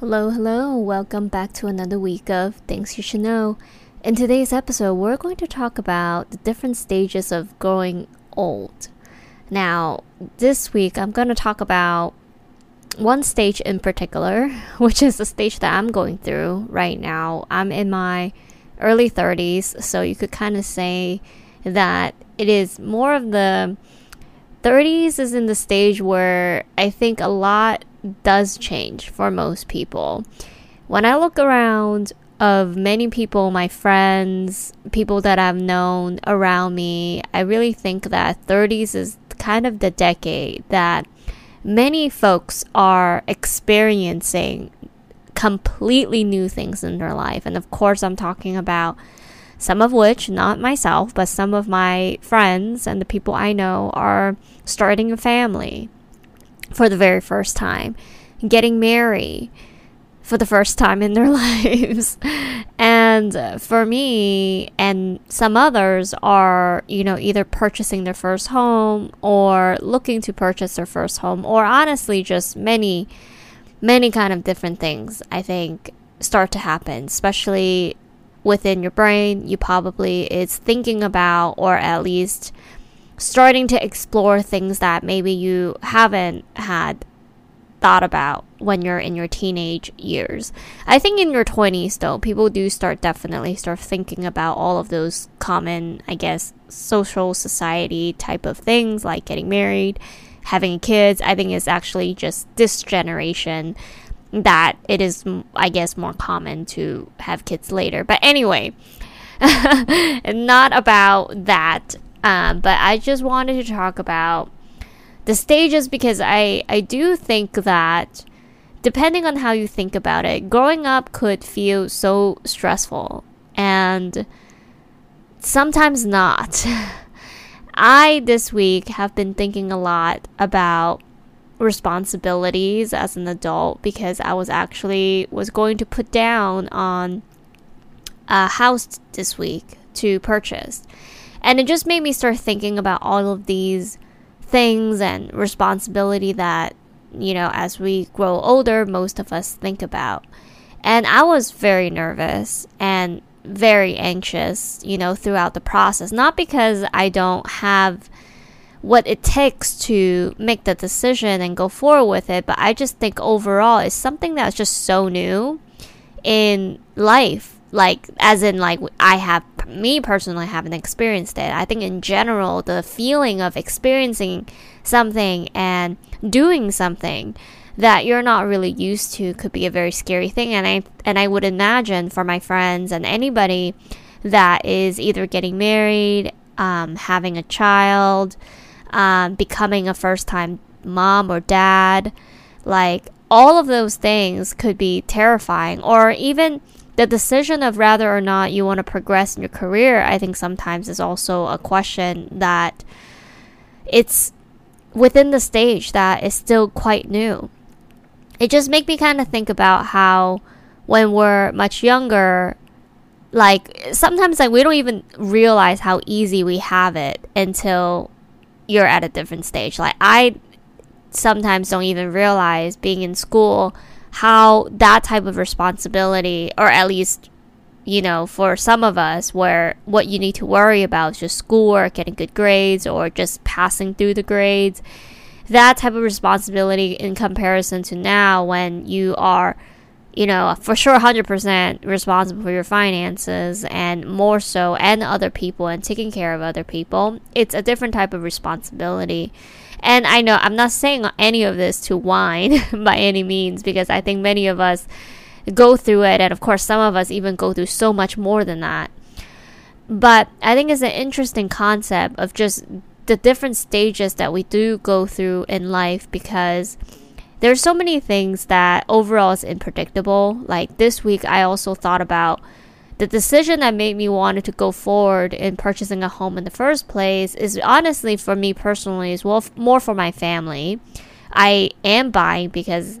Hello, hello. Welcome back to another week of Things You Should Know. In today's episode, we're going to talk about the different stages of growing old. Now, this week, I'm going to talk about one stage in particular, which is the stage that I'm going through right now. I'm in my early 30s, so you could kind of say that it is more of the 30s is in the stage where I think a lot does change for most people. When I look around of many people, my friends, people that I've known around me, I really think that 30s is kind of the decade that many folks are experiencing completely new things in their life. And of course, I'm talking about some of which, not myself, but some of my friends and the people I know are starting a family for the very first time, getting married for the first time in their lives. and uh, for me and some others are, you know, either purchasing their first home or looking to purchase their first home or honestly just many many kind of different things I think start to happen, especially within your brain, you probably is thinking about or at least starting to explore things that maybe you haven't had thought about when you're in your teenage years. I think in your 20s though, people do start definitely start thinking about all of those common, I guess, social society type of things like getting married, having kids. I think it's actually just this generation that it is, I guess, more common to have kids later. But anyway, not about that. Um, but I just wanted to talk about the stages because I, I do think that depending on how you think about it, growing up could feel so stressful and sometimes not. I this week have been thinking a lot about responsibilities as an adult because I was actually was going to put down on a house this week to purchase. And it just made me start thinking about all of these things and responsibility that, you know, as we grow older, most of us think about. And I was very nervous and very anxious, you know, throughout the process. Not because I don't have what it takes to make the decision and go forward with it. But I just think overall it's something that's just so new in life. Like, as in, like, I have, me personally, haven't experienced it. I think in general, the feeling of experiencing something and doing something that you're not really used to could be a very scary thing. And I, and I would imagine for my friends and anybody that is either getting married, um, having a child, um, becoming a first time mom or dad. Like, all of those things could be terrifying. Or even the decision of whether or not you want to progress in your career, I think sometimes is also a question that it's within the stage that is still quite new. It just makes me kind of think about how when we're much younger, like sometimes like we don't even realize how easy we have it until you're at a different stage. Like I sometimes don't even realize being in school how that type of responsibility or at least you know, for some of us, where what you need to worry about is just schoolwork, getting good grades, or just passing through the grades. That type of responsibility in comparison to now when you are you know, for sure 100% responsible for your finances and more so and other people and taking care of other people. It's a different type of responsibility. And I know I'm not saying any of this to whine by any means because I think many of us go through it and of course some of us even go through so much more than that. But I think it's an interesting concept of just the different stages that we do go through in life because there's so many things that overall is unpredictable. Like this week, I also thought about the decision that made me wanted to go forward in purchasing a home in the first place is honestly for me personally as well more for my family. I am buying because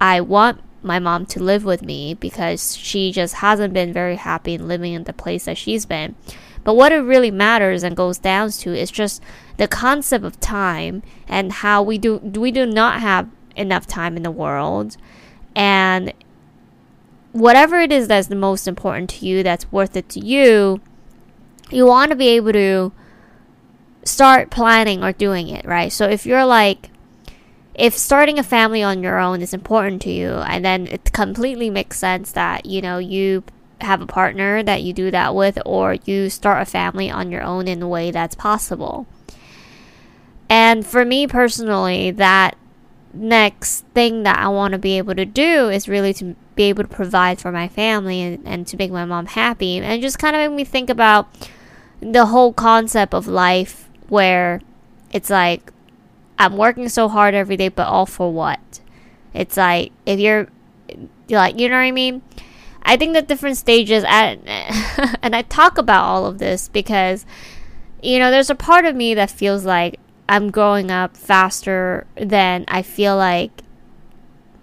I want my mom to live with me because she just hasn't been very happy in living in the place that she's been. But what it really matters and goes down to is just the concept of time and how we do we do not have enough time in the world. And whatever it is that's the most important to you, that's worth it to you, you want to be able to start planning or doing it, right? So if you're like, if starting a family on your own is important to you, and then it completely makes sense that, you know, you have a partner that you do that with, or you start a family on your own in a way that's possible. And for me personally, that next thing that I want to be able to do is really to be able to provide for my family and, and to make my mom happy. And just kind of make me think about the whole concept of life where it's like I'm working so hard every day, but all for what? It's like if you're, you're like, you know what I mean? I think the different stages, and I talk about all of this because, you know, there's a part of me that feels like I'm growing up faster than I feel like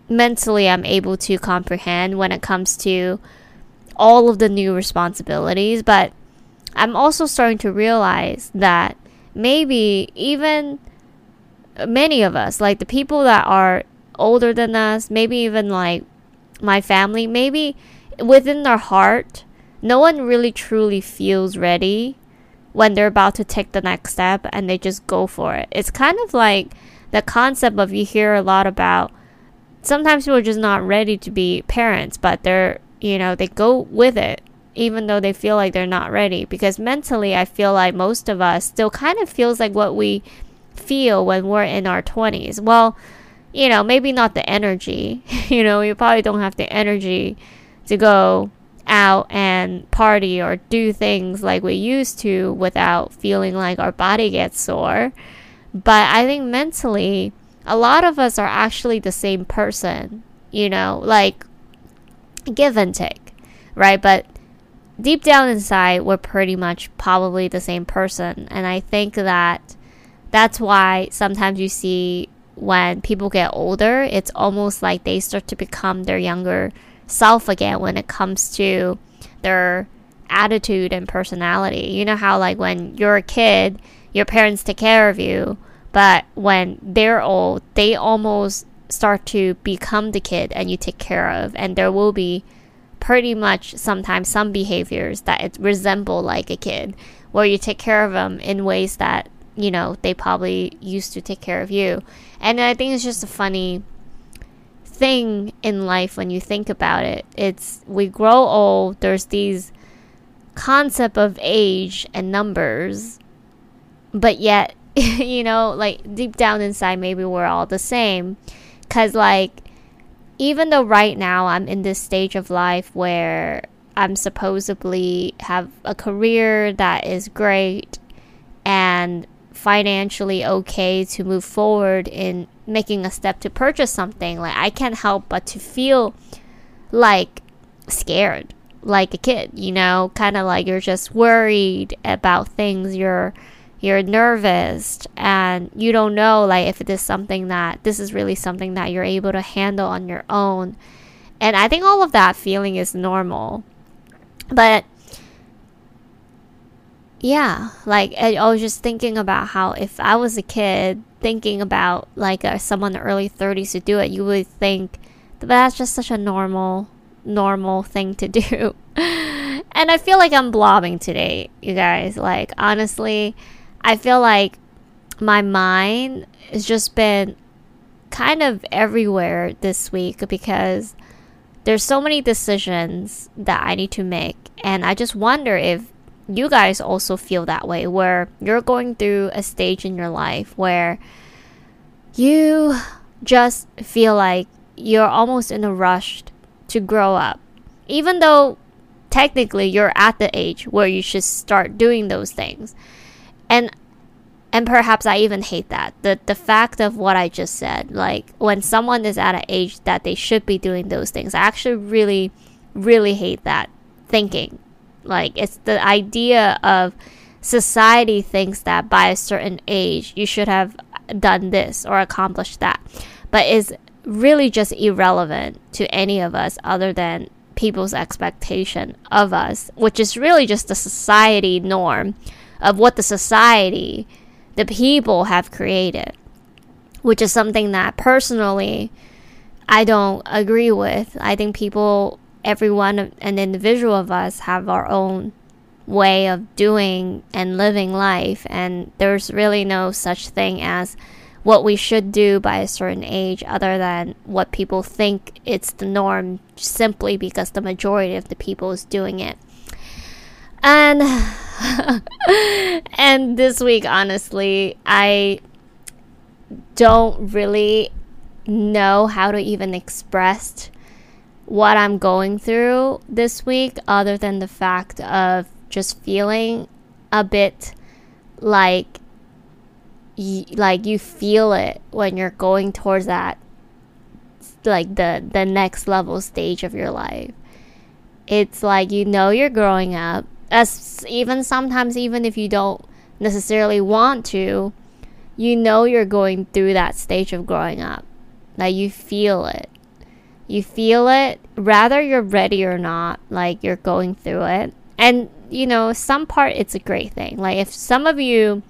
mentally I'm able to comprehend when it comes to all of the new responsibilities. But I'm also starting to realize that maybe even many of us, like the people that are older than us, maybe even like my family, maybe within their heart, no one really truly feels ready when they're about to take the next step and they just go for it. It's kind of like the concept of you hear a lot about sometimes people are just not ready to be parents, but they're, you know, they go with it even though they feel like they're not ready because mentally I feel like most of us still kind of feels like what we feel when we're in our 20s. Well, you know, maybe not the energy. you know, you probably don't have the energy to go out and party or do things like we used to without feeling like our body gets sore. But I think mentally, a lot of us are actually the same person, you know, like give and take, right? But deep down inside, we're pretty much probably the same person. And I think that that's why sometimes you see when people get older, it's almost like they start to become their younger self again when it comes to their attitude and personality. You know how like when you're a kid, your parents take care of you, but when they're old, they almost start to become the kid and you take care of and there will be pretty much sometimes some behaviors that it resemble like a kid where you take care of them in ways that you know they probably used to take care of you and i think it's just a funny thing in life when you think about it. It's we grow old, there's these concept of age and numbers, but yet, you know, like deep down inside maybe we're all the same cuz like even though right now I'm in this stage of life where I'm supposedly have a career that is great and financially okay to move forward in making a step to purchase something, like I can't help but to feel like scared, like a kid, you know, kind of like you're just worried about things. You're you're nervous and you don't know like if it is something that this is really something that you're able to handle on your own. And I think all of that feeling is normal. But yeah, like I, was just thinking about how if I was a kid thinking about like uh, someone in the early 30s to do it, you would think that that's just such a normal, normal thing to do. and I feel like I'm blobbing today, you guys. Like honestly, I feel like my mind has just been kind of everywhere this week because there's so many decisions that I need to make. And I just wonder if you guys also feel that way where you're going through a stage in your life where you just feel like you're almost in a rush to grow up. Even though technically you're at the age where you should start doing those things and and perhaps I even hate that. The the fact of what I just said like when someone is at an age that they should be doing those things I actually really really hate that thinking. Like it's the idea of society thinks that by a certain age you should have done this or accomplished that, but is really just irrelevant to any of us other than people's expectation of us, which is really just the society norm of what the society, the people have created, which is something that personally I don't agree with. I think people every one of an individual of us have our own way of doing and living life and there's really no such thing as what we should do by a certain age other than what people think it's the norm simply because the majority of the people is doing it and and this week honestly i don't really know how to even express what i'm going through this week other than the fact of just feeling a bit like y- like you feel it when you're going towards that like the the next level stage of your life. It's like you know you're growing up as even sometimes even if you don't necessarily want to you know you're going through that stage of growing up like you feel it you feel it rather you're ready or not like you're going through it and you know, some part it's a great thing. Like if some of you,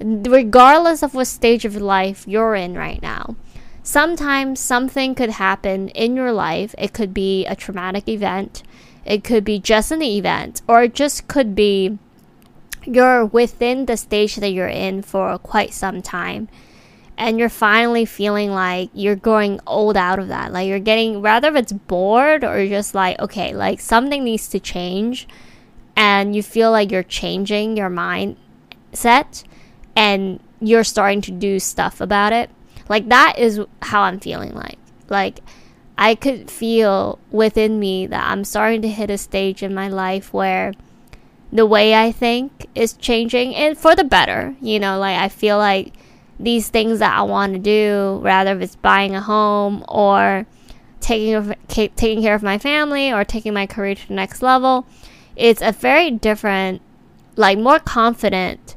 regardless of what stage of life you're in right now, sometimes something could happen in your life. It could be a traumatic event, it could be just an event, or it just could be you're within the stage that you're in for quite some time and you're finally feeling like you're growing old out of that. Like you're getting, rather if it's bored or just like, okay, like something needs to change and you feel like you're changing your mindset and you're starting to do stuff about it. Like that is how I'm feeling like. Like I could feel within me that I'm starting to hit a stage in my life where the way I think is changing and for the better. You know, like I feel like these things that I want to do, rather if it's buying a home or taking taking care of my family or taking my career to the next level, it's a very different, like more confident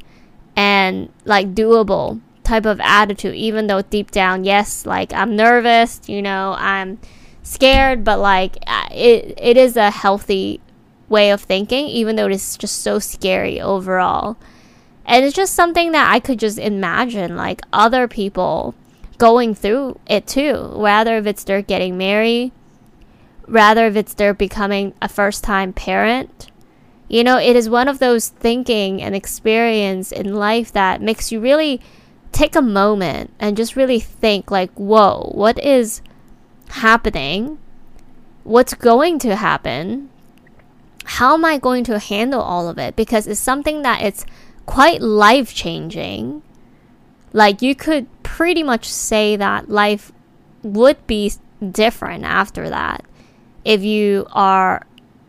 and like doable type of attitude, even though deep down, yes, like I'm nervous, you know, I'm scared, but like it, it is a healthy way of thinking, even though it's just so scary overall. And it's just something that I could just imagine like other people going through it too, rather if it's they're getting married, rather if it's they're becoming a first time parent, you know, it is one of those thinking and experience in life that makes you really take a moment and just really think like, whoa, what is happening? What's going to happen? How am I going to handle all of it? Because it's something that it's quite life changing. Like you could pretty much say that life would be different after that if you are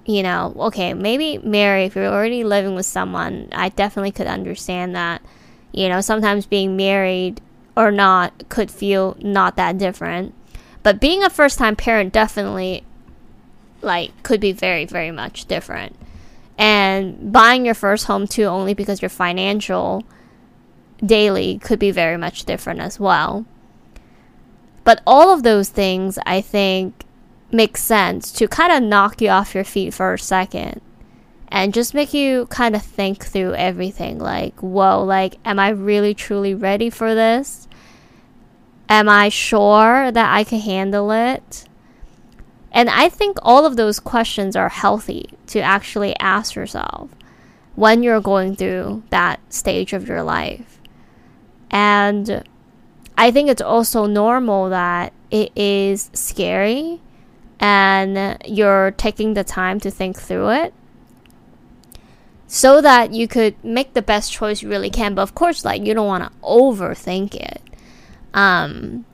you know, okay, maybe Mary, if you're already living with someone, I definitely could understand that. You know, sometimes being married or not could feel not that different. But being a first time parent definitely like could be very, very much different. And buying your first home too only because your financial daily could be very much different as well. But all of those things I think make sense to kind of knock you off your feet for a second and just make you kind of think through everything like whoa like am i really truly ready for this? Am i sure that i can handle it? And i think all of those questions are healthy to actually ask yourself when you're going through that stage of your life. And i think it's also normal that it is scary and you're taking the time to think through it so that you could make the best choice you really can. But of course, like you don't want to overthink it. Um,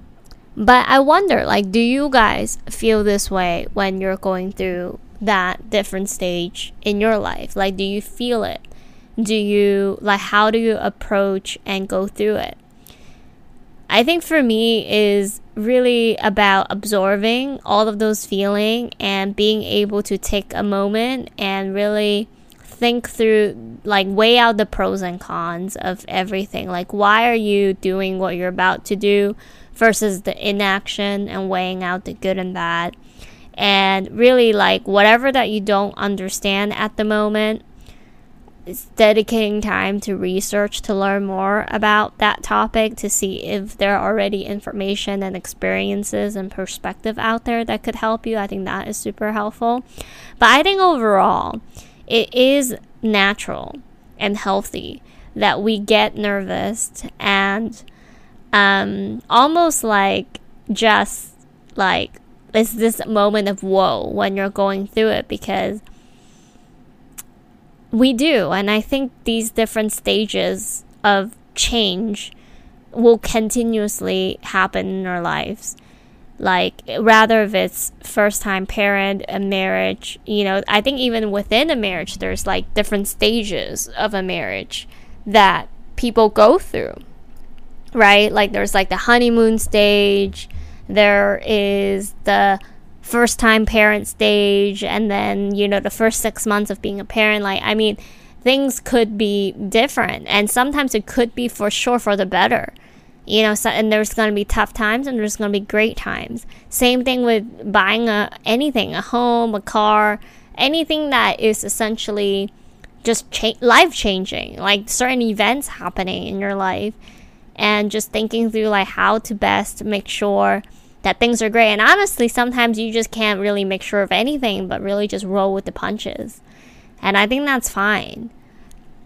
but I wonder, like, do you guys feel this way when you're going through that different stage in your life? Like, do you feel it? Do you like how do you approach and go through it? I think for me is really about absorbing all of those feelings and being able to take a moment and really think through like weigh out the pros and cons of everything like why are you doing what you're about to do versus the inaction and weighing out the good and bad and really like whatever that you don't understand at the moment dedicating time to research to learn more about that topic to see if there are already information and experiences and perspective out there that could help you. I think that is super helpful. But I think overall, it is natural and healthy that we get nervous and um, almost like just like it's this moment of whoa when you're going through it because we do. And I think these different stages of change will continuously happen in our lives. Like, rather if it's first time parent, a marriage, you know, I think even within a marriage, there's like different stages of a marriage that people go through, right? Like, there's like the honeymoon stage, there is the first time parent stage and then you know the first six months of being a parent like i mean things could be different and sometimes it could be for sure for the better you know so, and there's going to be tough times and there's going to be great times same thing with buying a anything a home a car anything that is essentially just cha- life changing like certain events happening in your life and just thinking through like how to best make sure that things are great. And honestly, sometimes you just can't really make sure of anything, but really just roll with the punches. And I think that's fine,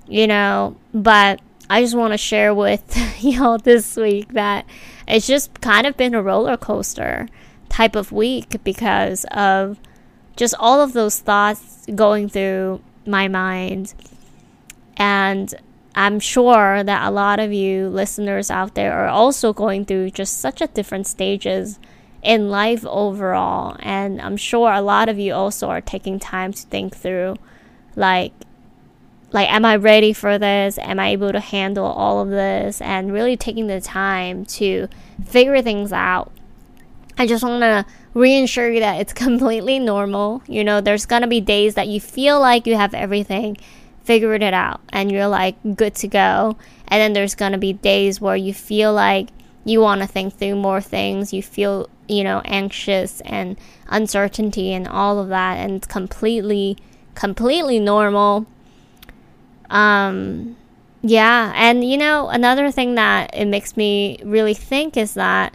you know. But I just want to share with y'all this week that it's just kind of been a roller coaster type of week because of just all of those thoughts going through my mind. And I'm sure that a lot of you listeners out there are also going through just such a different stages in life overall. And I'm sure a lot of you also are taking time to think through like like am I ready for this? Am I able to handle all of this? And really taking the time to figure things out. I just want to reassure you that it's completely normal. You know, there's to be days that you feel like you have everything figured it out and you're like good to go. And then there's to be days where you feel like you want to think through more things. You feel, you know, anxious and uncertainty and all of that. And it's completely, completely normal. Um, yeah. And, you know, another thing that it makes me really think is that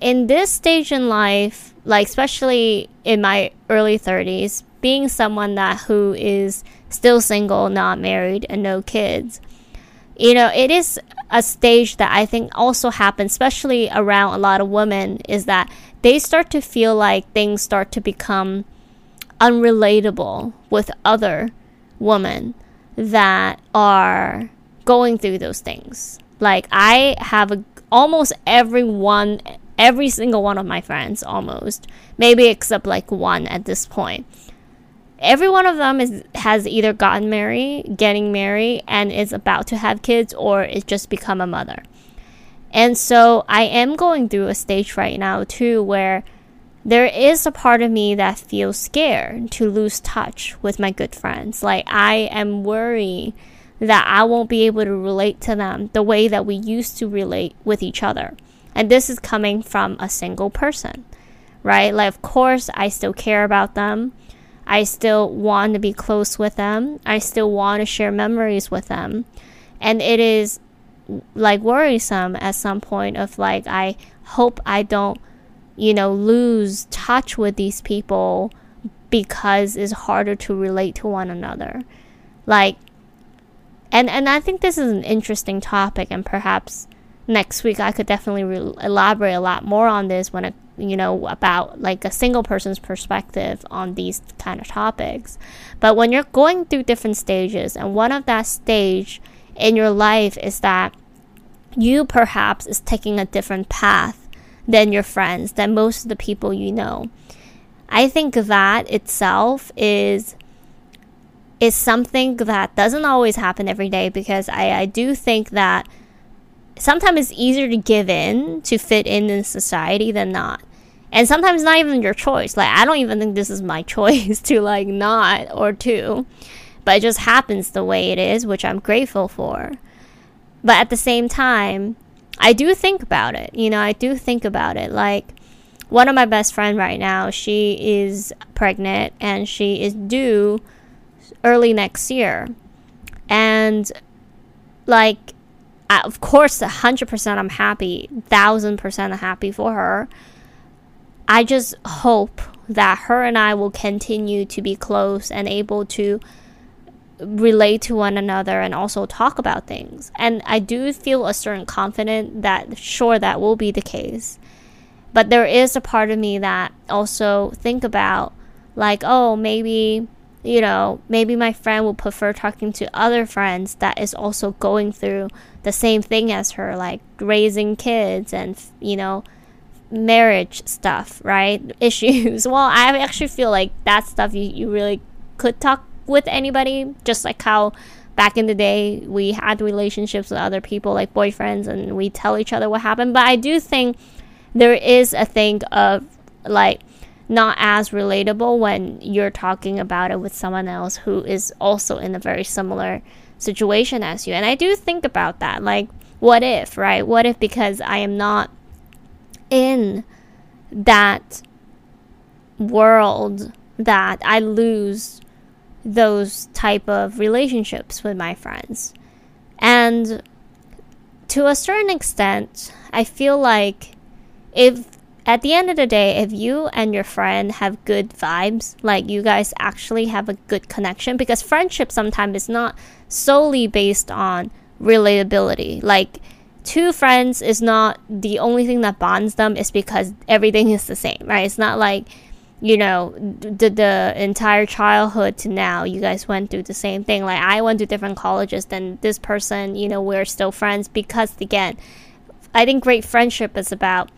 in this stage in life, like especially in my early 30s, being someone that who is still single, not married, and no kids, you know, it is a stage that I think also happens, especially around a lot of women, is that they start to feel like things start to become unrelatable with other women that are going through those things. Like I have a, almost every one, every single one of my friends, almost maybe except like one at this point, every one of them is has either gotten married, getting married, and is about to have kids, or is just become a mother. And so I am going through a stage right now too where there is a part of me that feels scared to lose touch with my good friends. Like I am worried that I won't be able to relate to them the way that we used to relate with each other. And this is coming from a single person, right? Like, of course, I still care about them. I still want to be close with them. I still want to share memories with them. And it is like worrisome at some point of like I hope I don't you know lose touch with these people because it's harder to relate to one another. Like and and I think this is an interesting topic and perhaps next week I could definitely re- elaborate a lot more on this when it you know about like a single person's perspective on these kind of topics but when you're going through different stages and one of that stage in your life is that you perhaps is taking a different path than your friends than most of the people you know i think that itself is is something that doesn't always happen every day because i, I do think that sometimes it's easier to give in to fit in in society than not. And sometimes not even your choice. Like I don't even think this is my choice to like not or to. But it just happens the way it is, which I'm grateful for. But at the same time, I do think about it. You know, I do think about it. Like one of my best friend right now, she is pregnant and she is due early next year. And like, of course, 100% I'm happy, 1000% happy for her. I just hope that her and I will continue to be close and able to relate to one another and also talk about things. And I do feel a certain confidence that sure that will be the case. But there is a part of me that also think about like, oh, maybe you know, maybe my friend will prefer talking to other friends that is also going through the same thing as her, like raising kids and, you know, marriage stuff, right? Issues. Well, I actually feel like that stuff you, you really could talk with anybody, just like how back in the day we had relationships with other people, like boyfriends, and we tell each other what happened. But I do think there is a thing of like, not as relatable when you're talking about it with someone else who is also in a very similar situation as you. And I do think about that. Like, what if, right? What if because I am not in that world that I lose those type of relationships with my friends. And to a certain extent, I feel like if at the end of the day, if you and your friend have good vibes, like you guys actually have a good connection, because friendship sometimes is not solely based on relatability. Like, two friends is not the only thing that bonds them, is because everything is the same, right? It's not like, you know, the, the entire childhood to now, you guys went through the same thing. Like, I went to different colleges than this person, you know, we're still friends because, again, I think great friendship is about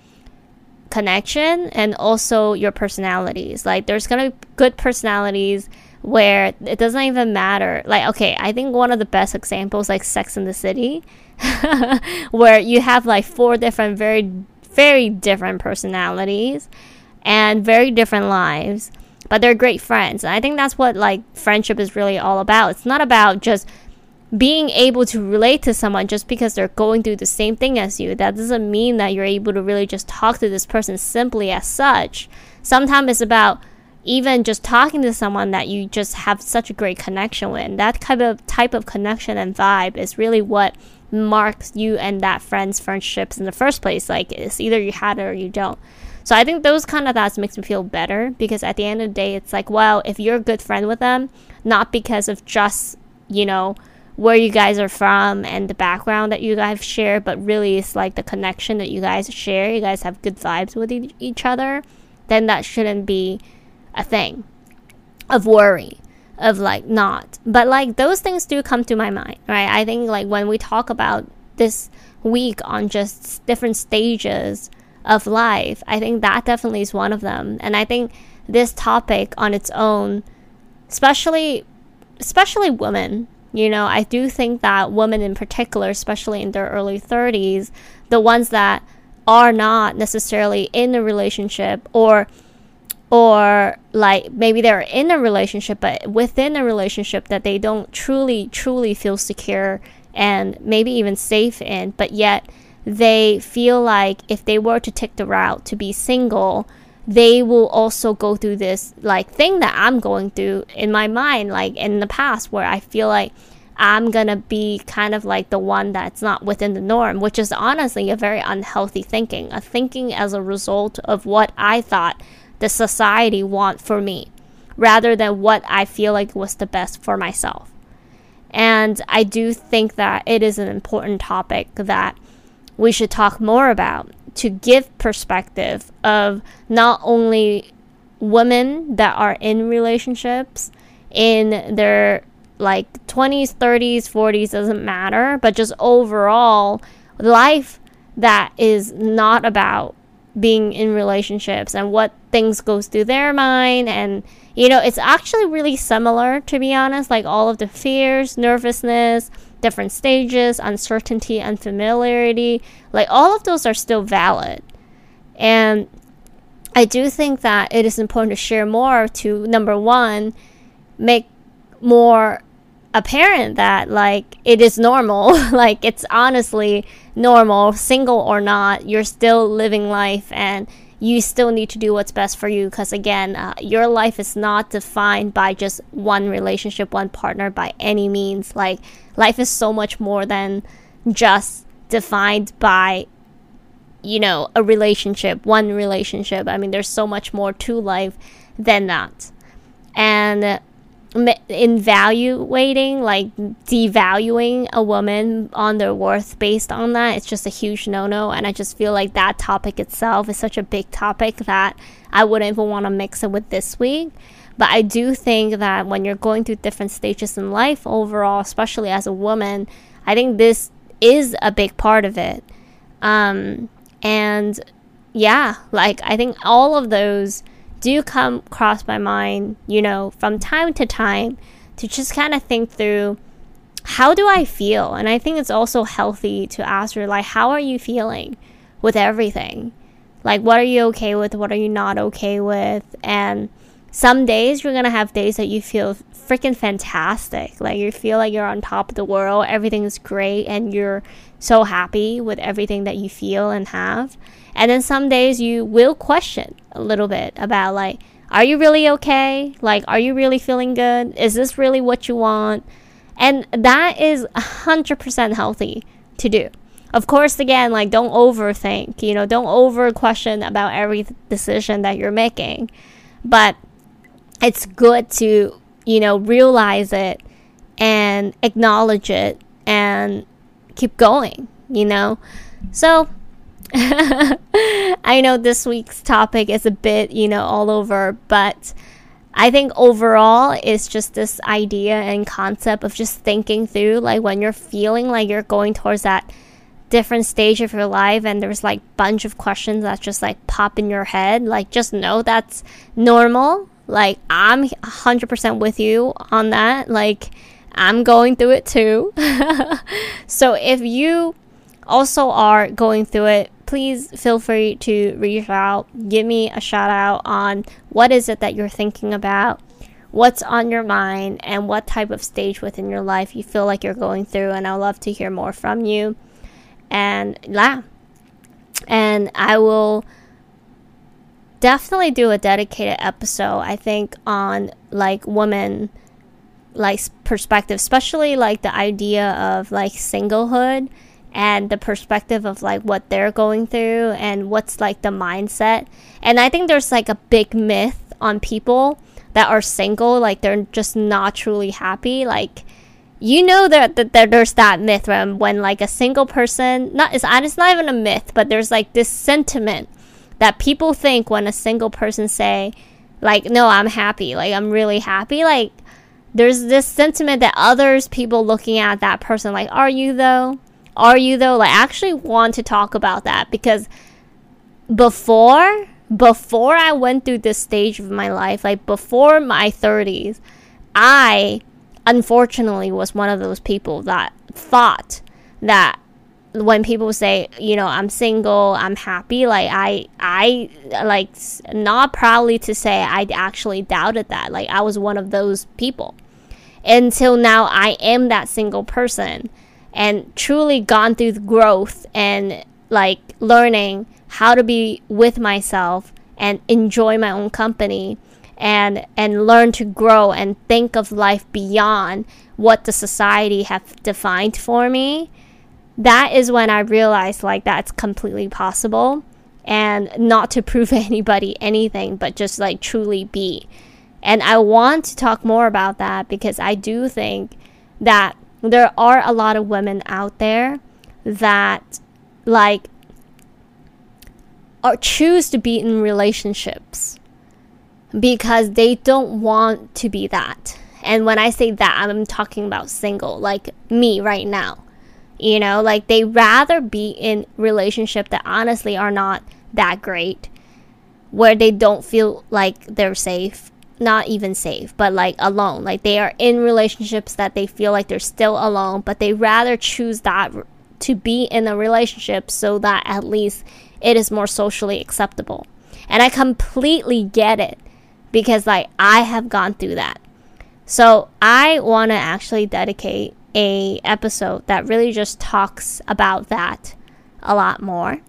connection and also your personalities. Like there's gonna be good personalities where it doesn't even matter. Like okay, I think one of the best examples like Sex and the City, where you have like four different very very different personalities and very different lives, but they're great friends. And I think that's what like friendship is really all about. It's not about just being able to relate to someone just because they're going through the same thing as you, that doesn't mean that you're able to really just talk to this person simply as such. Sometimes it's about even just talking to someone that you just have such a great connection with. That kind of type of connection and vibe is really what marks you and that friend's friendships in the first place. Like it's either you had it or you don't. So I think those kind of thoughts makes me feel better because at the end of the day, it's like, well, if you're a good friend with them, not because of just, you know, where you guys are from and the background that you guys share, but really it's like the connection that you guys share. You guys have good vibes with e- each other, then that shouldn't be a thing of worry of like not. But like those things do come to my mind, right? I think like when we talk about this week on just different stages of life, I think that definitely is one of them. And I think this topic on its own, especially especially women you know, I do think that women in particular, especially in their early 30s, the ones that are not necessarily in a relationship or or like maybe they're in a relationship but within a relationship that they don't truly truly feel secure and maybe even safe in but yet they feel like if they were to take the route to be single they will also go through this like thing that I'm going through in my mind, like in the past, where I feel like I'm gonna be kind of like the one that's not within the norm, which is honestly a very unhealthy thinking, a thinking as a result of what I thought the society want for me, rather than what I feel like was the best for myself. And I do think that it is an important topic that we should talk more about to give perspective of not only women that are in relationships in their like 20s 30s 40s doesn't matter but just overall life that is not about being in relationships and what things goes through their mind. And you know it's actually really similar to be honest like all of the fears nervousness different stages, uncertainty, unfamiliarity, like all of those are still valid. And I do think that it is important to share more to number one, make more apparent that like it is normal, like it's honestly normal, single or not, you're still living life and you still need to do what's best for you. Because again uh, your life is not defined by just one relationship one partner by any means. Like life is so much more than just defined by you know a relationship one relationship. I mean there's so much more to life than that. And evaluating like devaluing a woman on their worth based on that it's just a huge no-no. And i just feel like that topic itself is such a big topic that i wouldn't even want to mix it with this week but i do think that when you're going through different stages in life overall especially as a woman i think this is a big part of it um, and yeah like i think all of those do come cross my mind, you know, from time to time to just kind of think through how do I feel? And I think it's also healthy to ask her, like, how are you feeling with everything? Like, what are you okay with? What are you not okay with? And some days you're gonna have days that you feel freaking fantastic. Like, you feel like you're on top of the world, everything's great, and you're so happy with everything that you feel and have. And then some days you will question a little bit about like, are you really okay? Like, are you really feeling good? Is this really what you want? And that is 100% healthy to do. Of course, again, like, don't overthink, you know, don't over question about every decision that you're making. But it's good to, you know, realize it and acknowledge it and keep going, you know? So, I know this week's topic is a bit, you know, all over, but I think overall it's just this idea and concept of just thinking through like when you're feeling like you're going towards that different stage of your life and there's like bunch of questions that just like pop in your head, like just know that's normal. Like I'm 100% with you on that. Like I'm going through it too. so if you also are going through it, please feel free to reach out. Give me a shout out on what is it that you're thinking about, what's on your mind, and what type of stage within your life you feel like you're going through. And I'd love to hear more from you. And yeah, and I will definitely do a dedicated episode, I think, on like women like perspective, especially like the idea of like singlehood and the perspective of like what they're going through and what's like the mindset. And I think there's like a big myth on people that are single, like they're just not truly happy. Like you know that, that, that there's that myth when, when like a single person not it's, it's not even a myth, but there's like this sentiment that people think when a single person say like no i'm happy like i'm really happy like there's this sentiment that others people looking at that person like are you though are you though? Like, I actually want to talk about that because before before I went through this stage of my life, like before my 30s, I unfortunately was one of those people that thought that when people say, you know, I'm single, I'm happy, like I I like not proudly to say I actually doubted that. Like I was one of those people. Until now I am that single person and truly gone through the growth and like learning how to be with myself and enjoy my own company and and learn to grow and think of life beyond what the society have defined for me that is when i realized like that's completely possible and not to prove anybody anything but just like truly be and i want to talk more about that because i do think that there are a lot of women out there that like or choose to be in relationships because they don't want to be that. And when I say that, I'm talking about single, like me right now. You know, like they rather be in relationship that honestly are not that great where they don't feel like they're safe not even safe, but like alone. Like they are in relationships that they feel like they're still alone, but they rather choose that to be in a relationship so that at least it is more socially acceptable. And I completely get it because like I have gone through that. So I want to actually dedicate a episode that really just talks about that a lot more.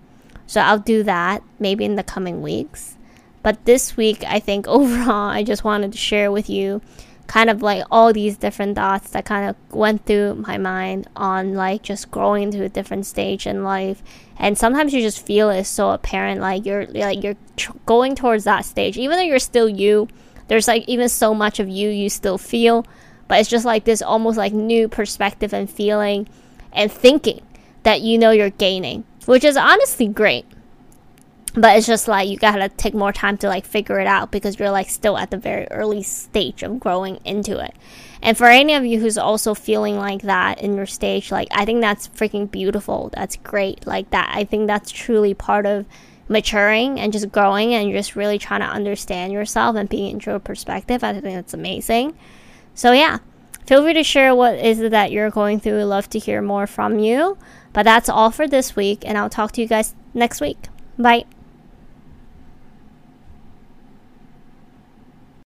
So I'll do that maybe in the coming weeks. But this week, I think overall, I just wanted to share with you kind of like all these different thoughts that kind of went through my mind on like just growing to a different stage in life. And sometimes you just feel it so apparent like you're like you're tr- going towards that stage. Even though you're still you there's like even so much of you you still feel but it's just like this almost like new perspective and feeling and thinking that you know you're gaining which is honestly great. But it's just like you gotta take more time to like figure it out because you're like still at the very early stage of growing into it. And for any of you who's also feeling like that in your stage like i think that's freaking beautiful. That's great. Like that i think that's truly part of maturing and just growing and just really trying to understand yourself and being into a perspective. I think that's amazing so yeah feel free to share what is it that you're going through. We'd love to hear more from you. But that's all for this week and i'll talk to you guys next week. Bye